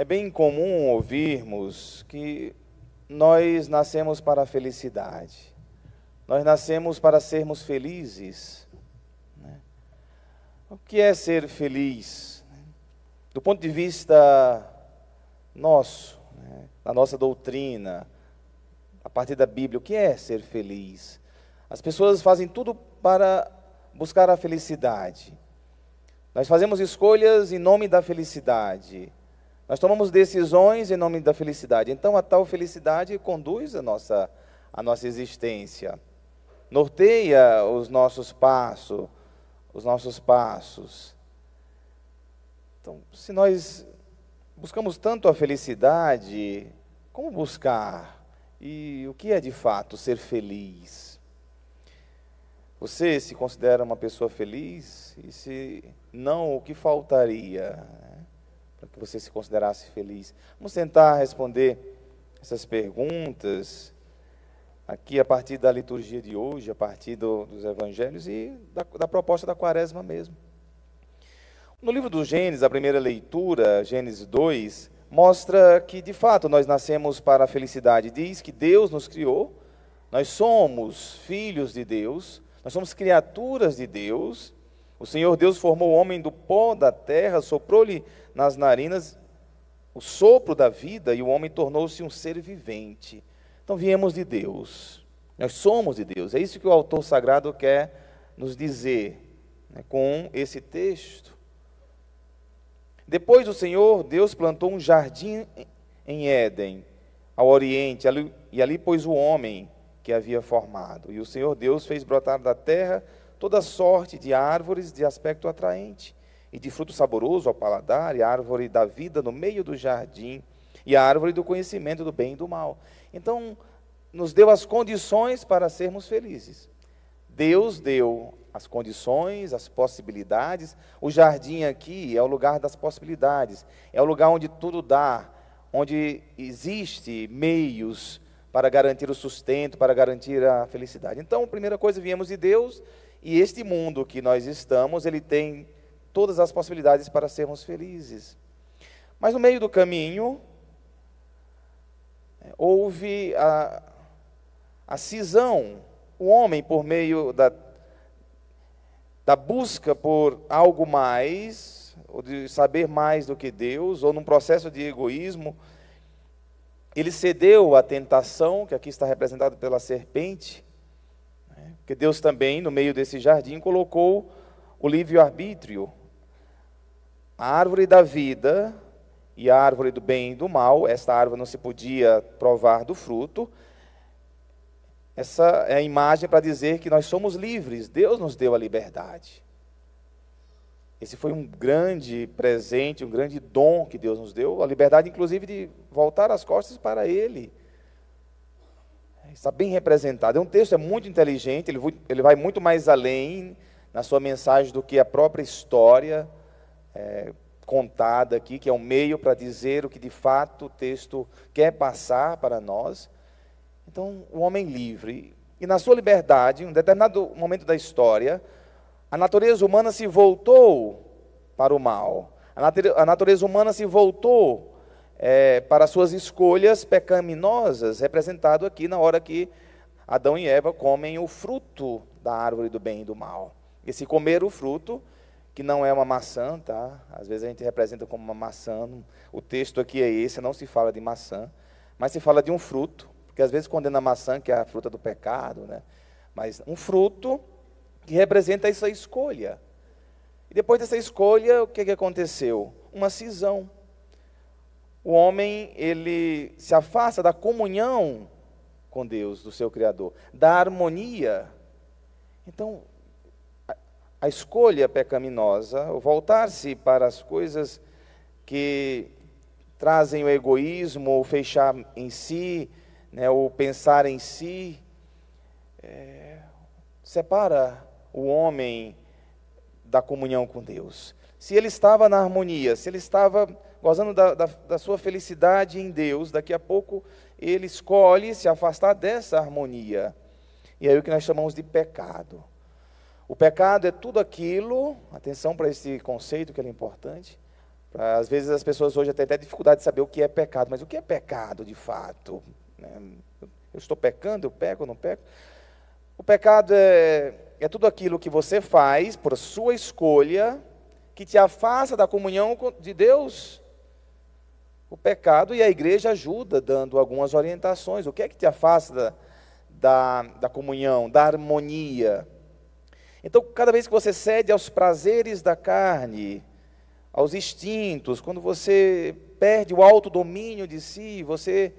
É bem comum ouvirmos que nós nascemos para a felicidade, nós nascemos para sermos felizes. Né? O que é ser feliz? Do ponto de vista nosso, né? da nossa doutrina, a partir da Bíblia, o que é ser feliz? As pessoas fazem tudo para buscar a felicidade. Nós fazemos escolhas em nome da felicidade. Nós tomamos decisões em nome da felicidade. Então a tal felicidade conduz a nossa, a nossa existência. Norteia os nossos passos, os nossos passos. Então, se nós buscamos tanto a felicidade, como buscar? E o que é de fato ser feliz? Você se considera uma pessoa feliz? E se não, o que faltaria? Para que você se considerasse feliz. Vamos tentar responder essas perguntas aqui a partir da liturgia de hoje, a partir do, dos evangelhos e da, da proposta da quaresma mesmo. No livro do Gênesis, a primeira leitura, Gênesis 2, mostra que de fato nós nascemos para a felicidade. Diz que Deus nos criou, nós somos filhos de Deus, nós somos criaturas de Deus. O Senhor Deus formou o homem do pó da terra, soprou-lhe nas narinas o sopro da vida e o homem tornou-se um ser vivente. Então viemos de Deus, nós somos de Deus. É isso que o autor sagrado quer nos dizer né, com esse texto. Depois o Senhor, Deus plantou um jardim em Éden, ao oriente, ali, e ali pôs o homem que havia formado. E o Senhor Deus fez brotar da terra toda sorte de árvores de aspecto atraente e de fruto saboroso ao paladar, e a árvore da vida no meio do jardim, e a árvore do conhecimento do bem e do mal. Então, nos deu as condições para sermos felizes. Deus deu as condições, as possibilidades. O jardim aqui é o lugar das possibilidades, é o lugar onde tudo dá, onde existe meios para garantir o sustento, para garantir a felicidade. Então, a primeira coisa, viemos de Deus, e este mundo que nós estamos, ele tem todas as possibilidades para sermos felizes. Mas no meio do caminho, é, houve a, a cisão. O homem, por meio da, da busca por algo mais, ou de saber mais do que Deus, ou num processo de egoísmo, ele cedeu à tentação, que aqui está representado pela serpente, né? que Deus também, no meio desse jardim, colocou o livre-arbítrio, a árvore da vida e a árvore do bem e do mal, esta árvore não se podia provar do fruto. Essa é a imagem para dizer que nós somos livres, Deus nos deu a liberdade. Esse foi um grande presente, um grande dom que Deus nos deu, a liberdade, inclusive, de voltar as costas para Ele. Está bem representado. É um texto é muito inteligente, ele, vai muito mais além na sua mensagem do que a própria história é, contada aqui, que é um meio para dizer o que de fato o texto quer passar para nós. Então, o homem livre, e na sua liberdade, em um determinado momento da história, a natureza humana se voltou para o mal. A natureza humana se voltou é, para suas escolhas pecaminosas, representado aqui na hora que Adão e Eva comem o fruto da árvore do bem e do mal. E se comer o fruto, que não é uma maçã, tá? Às vezes a gente representa como uma maçã. O texto aqui é esse, não se fala de maçã, mas se fala de um fruto, porque às vezes condena a maçã, que é a fruta do pecado, né? Mas um fruto que representa essa escolha. E depois dessa escolha, o que, que aconteceu? Uma cisão. O homem, ele se afasta da comunhão com Deus, do seu Criador, da harmonia. Então, a escolha pecaminosa, o voltar-se para as coisas que trazem o egoísmo, o fechar em si, né, o pensar em si, é, separa o homem da comunhão com Deus. Se ele estava na harmonia, se ele estava gozando da, da, da sua felicidade em Deus, daqui a pouco ele escolhe se afastar dessa harmonia. E é o que nós chamamos de pecado. O pecado é tudo aquilo, atenção para esse conceito que é importante, Às vezes as pessoas hoje têm até dificuldade de saber o que é pecado, mas o que é pecado de fato? Né? Eu estou pecando, eu peco ou não peco? O pecado é, é tudo aquilo que você faz por sua escolha que te afasta da comunhão de Deus. O pecado e a igreja ajuda dando algumas orientações. O que é que te afasta da, da comunhão, da harmonia? Então, cada vez que você cede aos prazeres da carne, aos instintos, quando você perde o autodomínio de si, você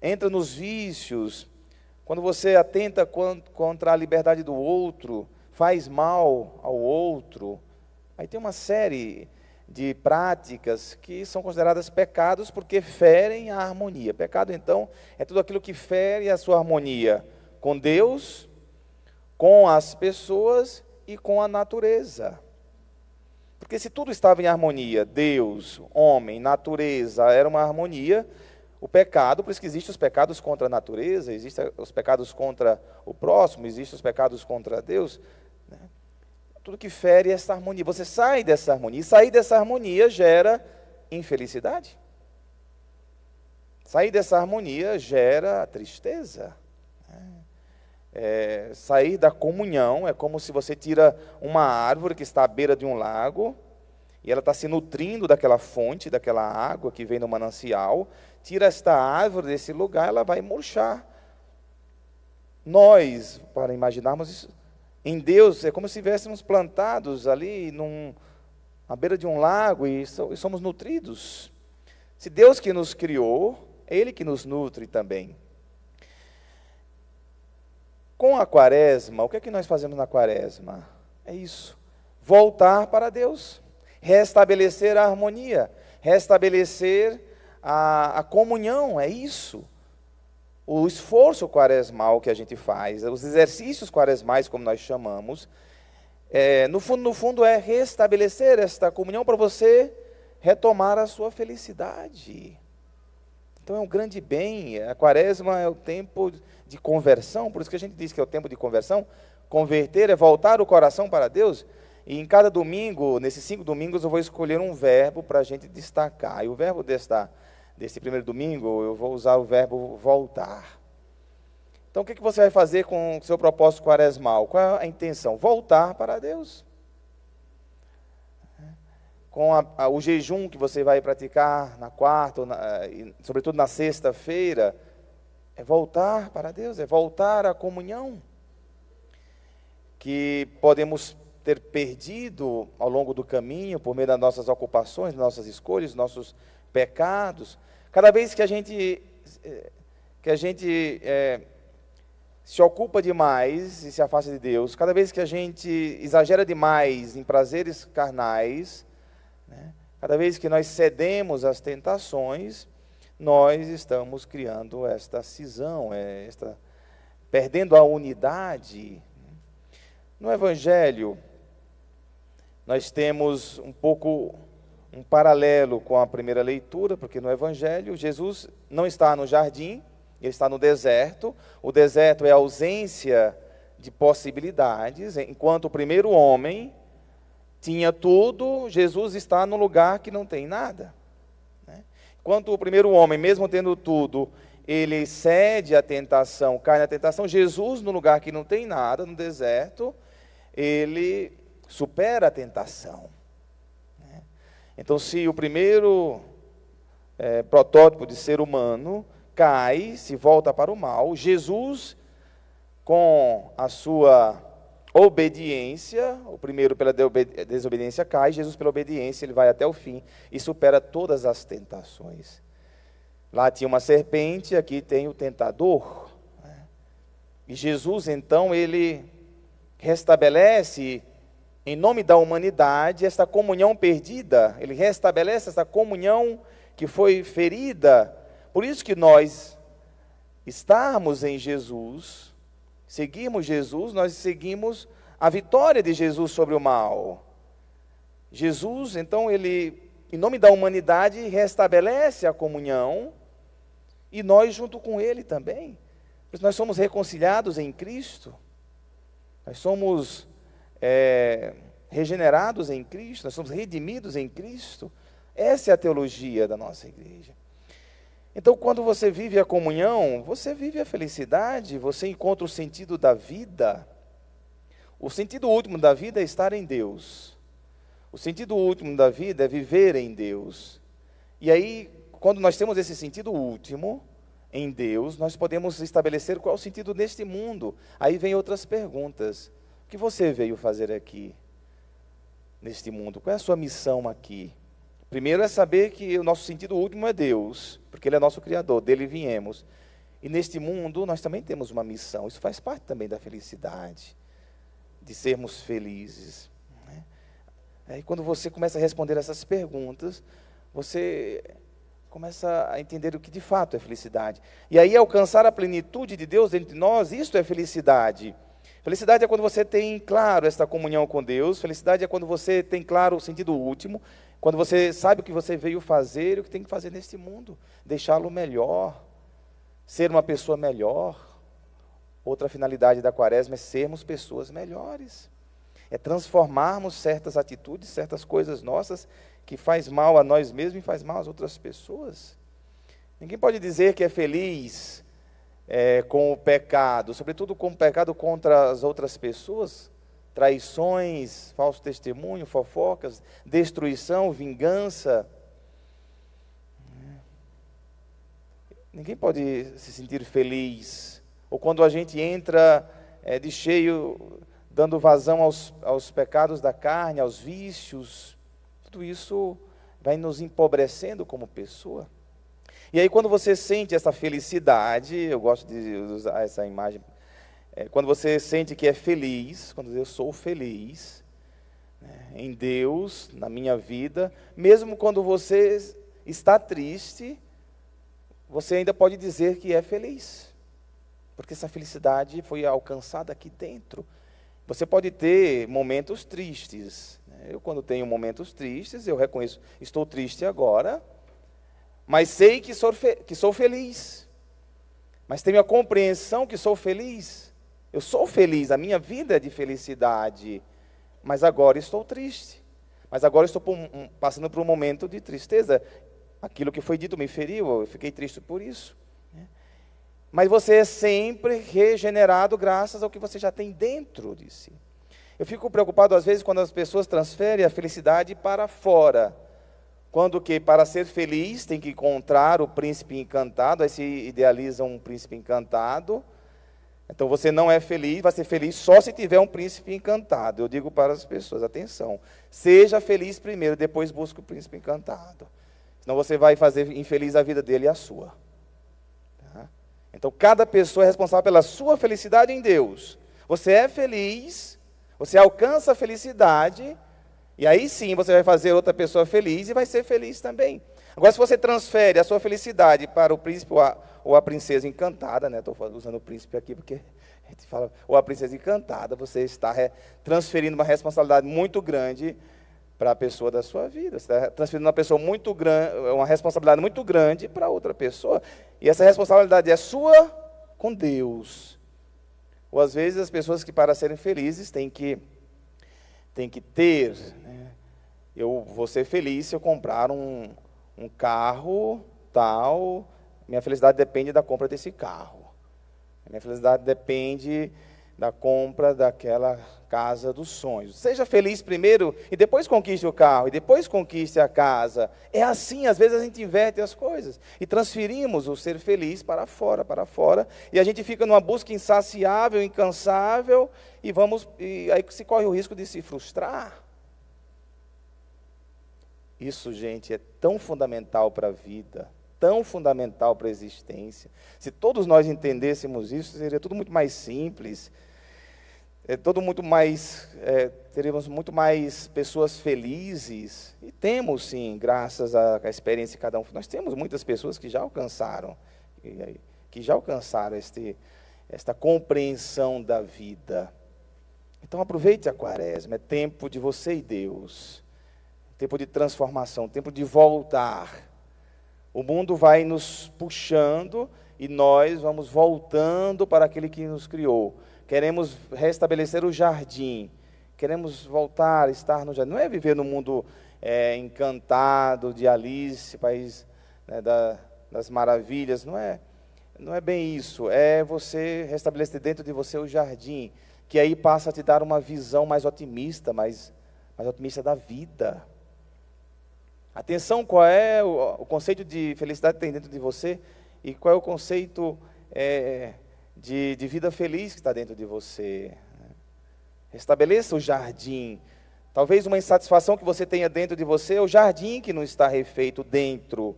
entra nos vícios, quando você atenta contra a liberdade do outro, faz mal ao outro, aí tem uma série de práticas que são consideradas pecados porque ferem a harmonia. Pecado, então, é tudo aquilo que fere a sua harmonia com Deus, com as pessoas e com a natureza. Porque se tudo estava em harmonia, Deus, homem, natureza, era uma harmonia, o pecado, por isso que existem os pecados contra a natureza, existem os pecados contra o próximo, existem os pecados contra Deus. Né? Tudo que fere essa harmonia. Você sai dessa harmonia, e sair dessa harmonia gera infelicidade. Sair dessa harmonia gera tristeza. Né? É, sair da comunhão é como se você tira uma árvore que está à beira de um lago e ela está se nutrindo daquela fonte, daquela água que vem do manancial, tira esta árvore desse lugar, ela vai murchar. Nós, para imaginarmos isso, em Deus, é como se estivéssemos plantados ali num, à beira de um lago e somos nutridos. Se Deus que nos criou, é Ele que nos nutre também. Com a quaresma, o que é que nós fazemos na quaresma? É isso, voltar para Deus restabelecer a harmonia, restabelecer a, a comunhão, é isso. O esforço quaresmal que a gente faz, os exercícios quaresmais, como nós chamamos, é, no, fundo, no fundo é restabelecer esta comunhão para você retomar a sua felicidade. Então é um grande bem. A quaresma é o tempo de conversão, por isso que a gente diz que é o tempo de conversão. Converter é voltar o coração para Deus. E em cada domingo, nesses cinco domingos, eu vou escolher um verbo para a gente destacar. E o verbo desta, desse primeiro domingo, eu vou usar o verbo voltar. Então, o que, que você vai fazer com o seu propósito quaresmal? Qual é a intenção? Voltar para Deus. Com a, a, o jejum que você vai praticar na quarta, na, e, sobretudo na sexta-feira, é voltar para Deus, é voltar à comunhão. Que podemos ter perdido ao longo do caminho, por meio das nossas ocupações, nossas escolhas, nossos pecados. Cada vez que a gente, eh, que a gente é, se ocupa demais e se afasta de Deus, cada vez que a gente exagera demais em prazeres carnais, né, cada vez que nós cedemos às tentações, nós estamos criando esta cisão, eh, esta, perdendo a unidade. No Evangelho, nós temos um pouco um paralelo com a primeira leitura, porque no Evangelho Jesus não está no jardim, ele está no deserto. O deserto é a ausência de possibilidades, enquanto o primeiro homem tinha tudo, Jesus está no lugar que não tem nada. Né? Enquanto o primeiro homem, mesmo tendo tudo, ele cede à tentação, cai na tentação, Jesus, no lugar que não tem nada, no deserto, ele supera a tentação. Né? Então, se o primeiro é, protótipo de ser humano cai, se volta para o mal, Jesus, com a sua obediência, o primeiro pela desobediência cai, Jesus pela obediência ele vai até o fim e supera todas as tentações. Lá tinha uma serpente, aqui tem o tentador. Né? E Jesus então ele restabelece em nome da humanidade, esta comunhão perdida, ele restabelece essa comunhão que foi ferida. Por isso que nós estarmos em Jesus, seguirmos Jesus, nós seguimos a vitória de Jesus sobre o mal. Jesus, então, ele, em nome da humanidade, restabelece a comunhão e nós junto com ele também. Nós somos reconciliados em Cristo. Nós somos é, regenerados em Cristo, nós somos redimidos em Cristo. Essa é a teologia da nossa igreja. Então, quando você vive a comunhão, você vive a felicidade, você encontra o sentido da vida. O sentido último da vida é estar em Deus. O sentido último da vida é viver em Deus. E aí, quando nós temos esse sentido último em Deus, nós podemos estabelecer qual é o sentido neste mundo. Aí vem outras perguntas. O que você veio fazer aqui, neste mundo? Qual é a sua missão aqui? Primeiro é saber que o nosso sentido último é Deus, porque Ele é nosso Criador, dele viemos. E neste mundo nós também temos uma missão, isso faz parte também da felicidade, de sermos felizes. Né? Aí quando você começa a responder essas perguntas, você começa a entender o que de fato é felicidade. E aí alcançar a plenitude de Deus entre nós, isto é felicidade. Felicidade é quando você tem claro esta comunhão com Deus, felicidade é quando você tem claro o sentido último, quando você sabe o que você veio fazer e o que tem que fazer neste mundo, deixá-lo melhor, ser uma pessoa melhor. Outra finalidade da quaresma é sermos pessoas melhores. É transformarmos certas atitudes, certas coisas nossas que faz mal a nós mesmos e faz mal às outras pessoas. Ninguém pode dizer que é feliz é, com o pecado, sobretudo com o pecado contra as outras pessoas, traições, falso testemunho, fofocas, destruição, vingança. Ninguém pode se sentir feliz. Ou quando a gente entra é, de cheio, dando vazão aos, aos pecados da carne, aos vícios, tudo isso vai nos empobrecendo como pessoa. E aí, quando você sente essa felicidade, eu gosto de usar essa imagem é, quando você sente que é feliz, quando eu sou feliz né, em Deus, na minha vida, mesmo quando você está triste, você ainda pode dizer que é feliz, porque essa felicidade foi alcançada aqui dentro. Você pode ter momentos tristes. Né? Eu, quando tenho momentos tristes, eu reconheço, estou triste agora, mas sei que sou, que sou feliz. Mas tenho a compreensão que sou feliz. Eu sou feliz, a minha vida é de felicidade, mas agora estou triste. Mas agora estou passando por um momento de tristeza. Aquilo que foi dito me feriu, eu fiquei triste por isso. Né? Mas você é sempre regenerado graças ao que você já tem dentro de si. Eu fico preocupado às vezes quando as pessoas transferem a felicidade para fora. Quando que para ser feliz tem que encontrar o príncipe encantado, aí se idealiza um príncipe encantado, então você não é feliz, vai ser feliz só se tiver um príncipe encantado. Eu digo para as pessoas, atenção, seja feliz primeiro, depois busque o príncipe encantado. Senão você vai fazer infeliz a vida dele e a sua. Tá? Então cada pessoa é responsável pela sua felicidade em Deus. Você é feliz, você alcança a felicidade, e aí sim você vai fazer outra pessoa feliz e vai ser feliz também. Agora, se você transfere a sua felicidade para o príncipe ou a princesa encantada, né? Estou usando o príncipe aqui porque a gente fala, ou a princesa encantada, você está transferindo uma responsabilidade muito grande para a pessoa da sua vida. Você está transferindo uma pessoa muito grande, uma responsabilidade muito grande para outra pessoa. E essa responsabilidade é sua com Deus. Ou às vezes as pessoas que para serem felizes têm que têm que ter? Eu vou ser feliz se eu comprar um, um carro tal, minha felicidade depende da compra desse carro. Minha felicidade depende da compra daquela casa dos sonhos. Seja feliz primeiro e depois conquiste o carro, e depois conquiste a casa. É assim, às vezes a gente inverte as coisas e transferimos o ser feliz para fora, para fora, e a gente fica numa busca insaciável, incansável, e vamos e aí se corre o risco de se frustrar. Isso, gente, é tão fundamental para a vida tão fundamental para a existência. Se todos nós entendêssemos isso, seria tudo muito mais simples, é tudo muito mais, é, teríamos muito mais pessoas felizes. E temos sim, graças à, à experiência de cada um. Nós temos muitas pessoas que já alcançaram, que já alcançaram este, esta compreensão da vida. Então aproveite a quaresma, é tempo de você e Deus, tempo de transformação, tempo de voltar o mundo vai nos puxando e nós vamos voltando para aquele que nos criou. Queremos restabelecer o jardim. Queremos voltar estar no jardim. Não é viver no mundo é, encantado de Alice, país né, da, das maravilhas. Não é, não é bem isso. É você restabelecer dentro de você o jardim, que aí passa a te dar uma visão mais otimista, mais, mais otimista da vida. Atenção, qual é o, o, conceito de felicidade que tem dentro de você e qual é o conceito é, de, de vida feliz que está dentro de você. Restabeleça o jardim. Talvez uma insatisfação que você tenha dentro de você é o jardim que não está refeito dentro.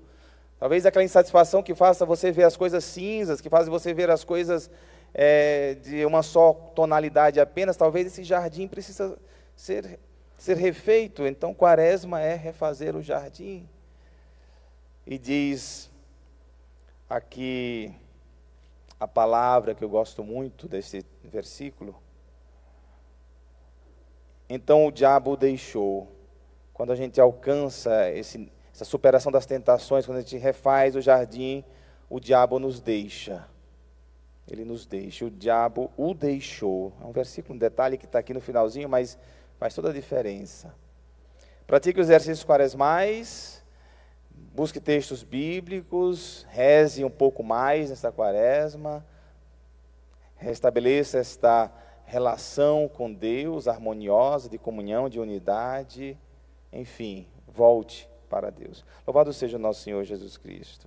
Talvez aquela insatisfação que faça você ver as coisas cinzas, que faz você ver as coisas é, de uma só tonalidade apenas. Talvez esse jardim precisa ser, ser refeito. Então, quaresma é refazer o jardim. E diz aqui a palavra que eu gosto muito desse versículo. Então o diabo o deixou. Quando a gente alcança esse, essa superação das tentações, quando a gente refaz o jardim, o diabo nos deixa. Ele nos deixa. O diabo o deixou. É um versículo, um detalhe que está aqui no finalzinho, mas faz toda a diferença. Pratique os exercícios quaresmais. Busque textos bíblicos. Reze um pouco mais nesta quaresma. Restabeleça esta relação com Deus harmoniosa, de comunhão, de unidade, enfim, volte para Deus. Louvado seja o nosso Senhor Jesus Cristo.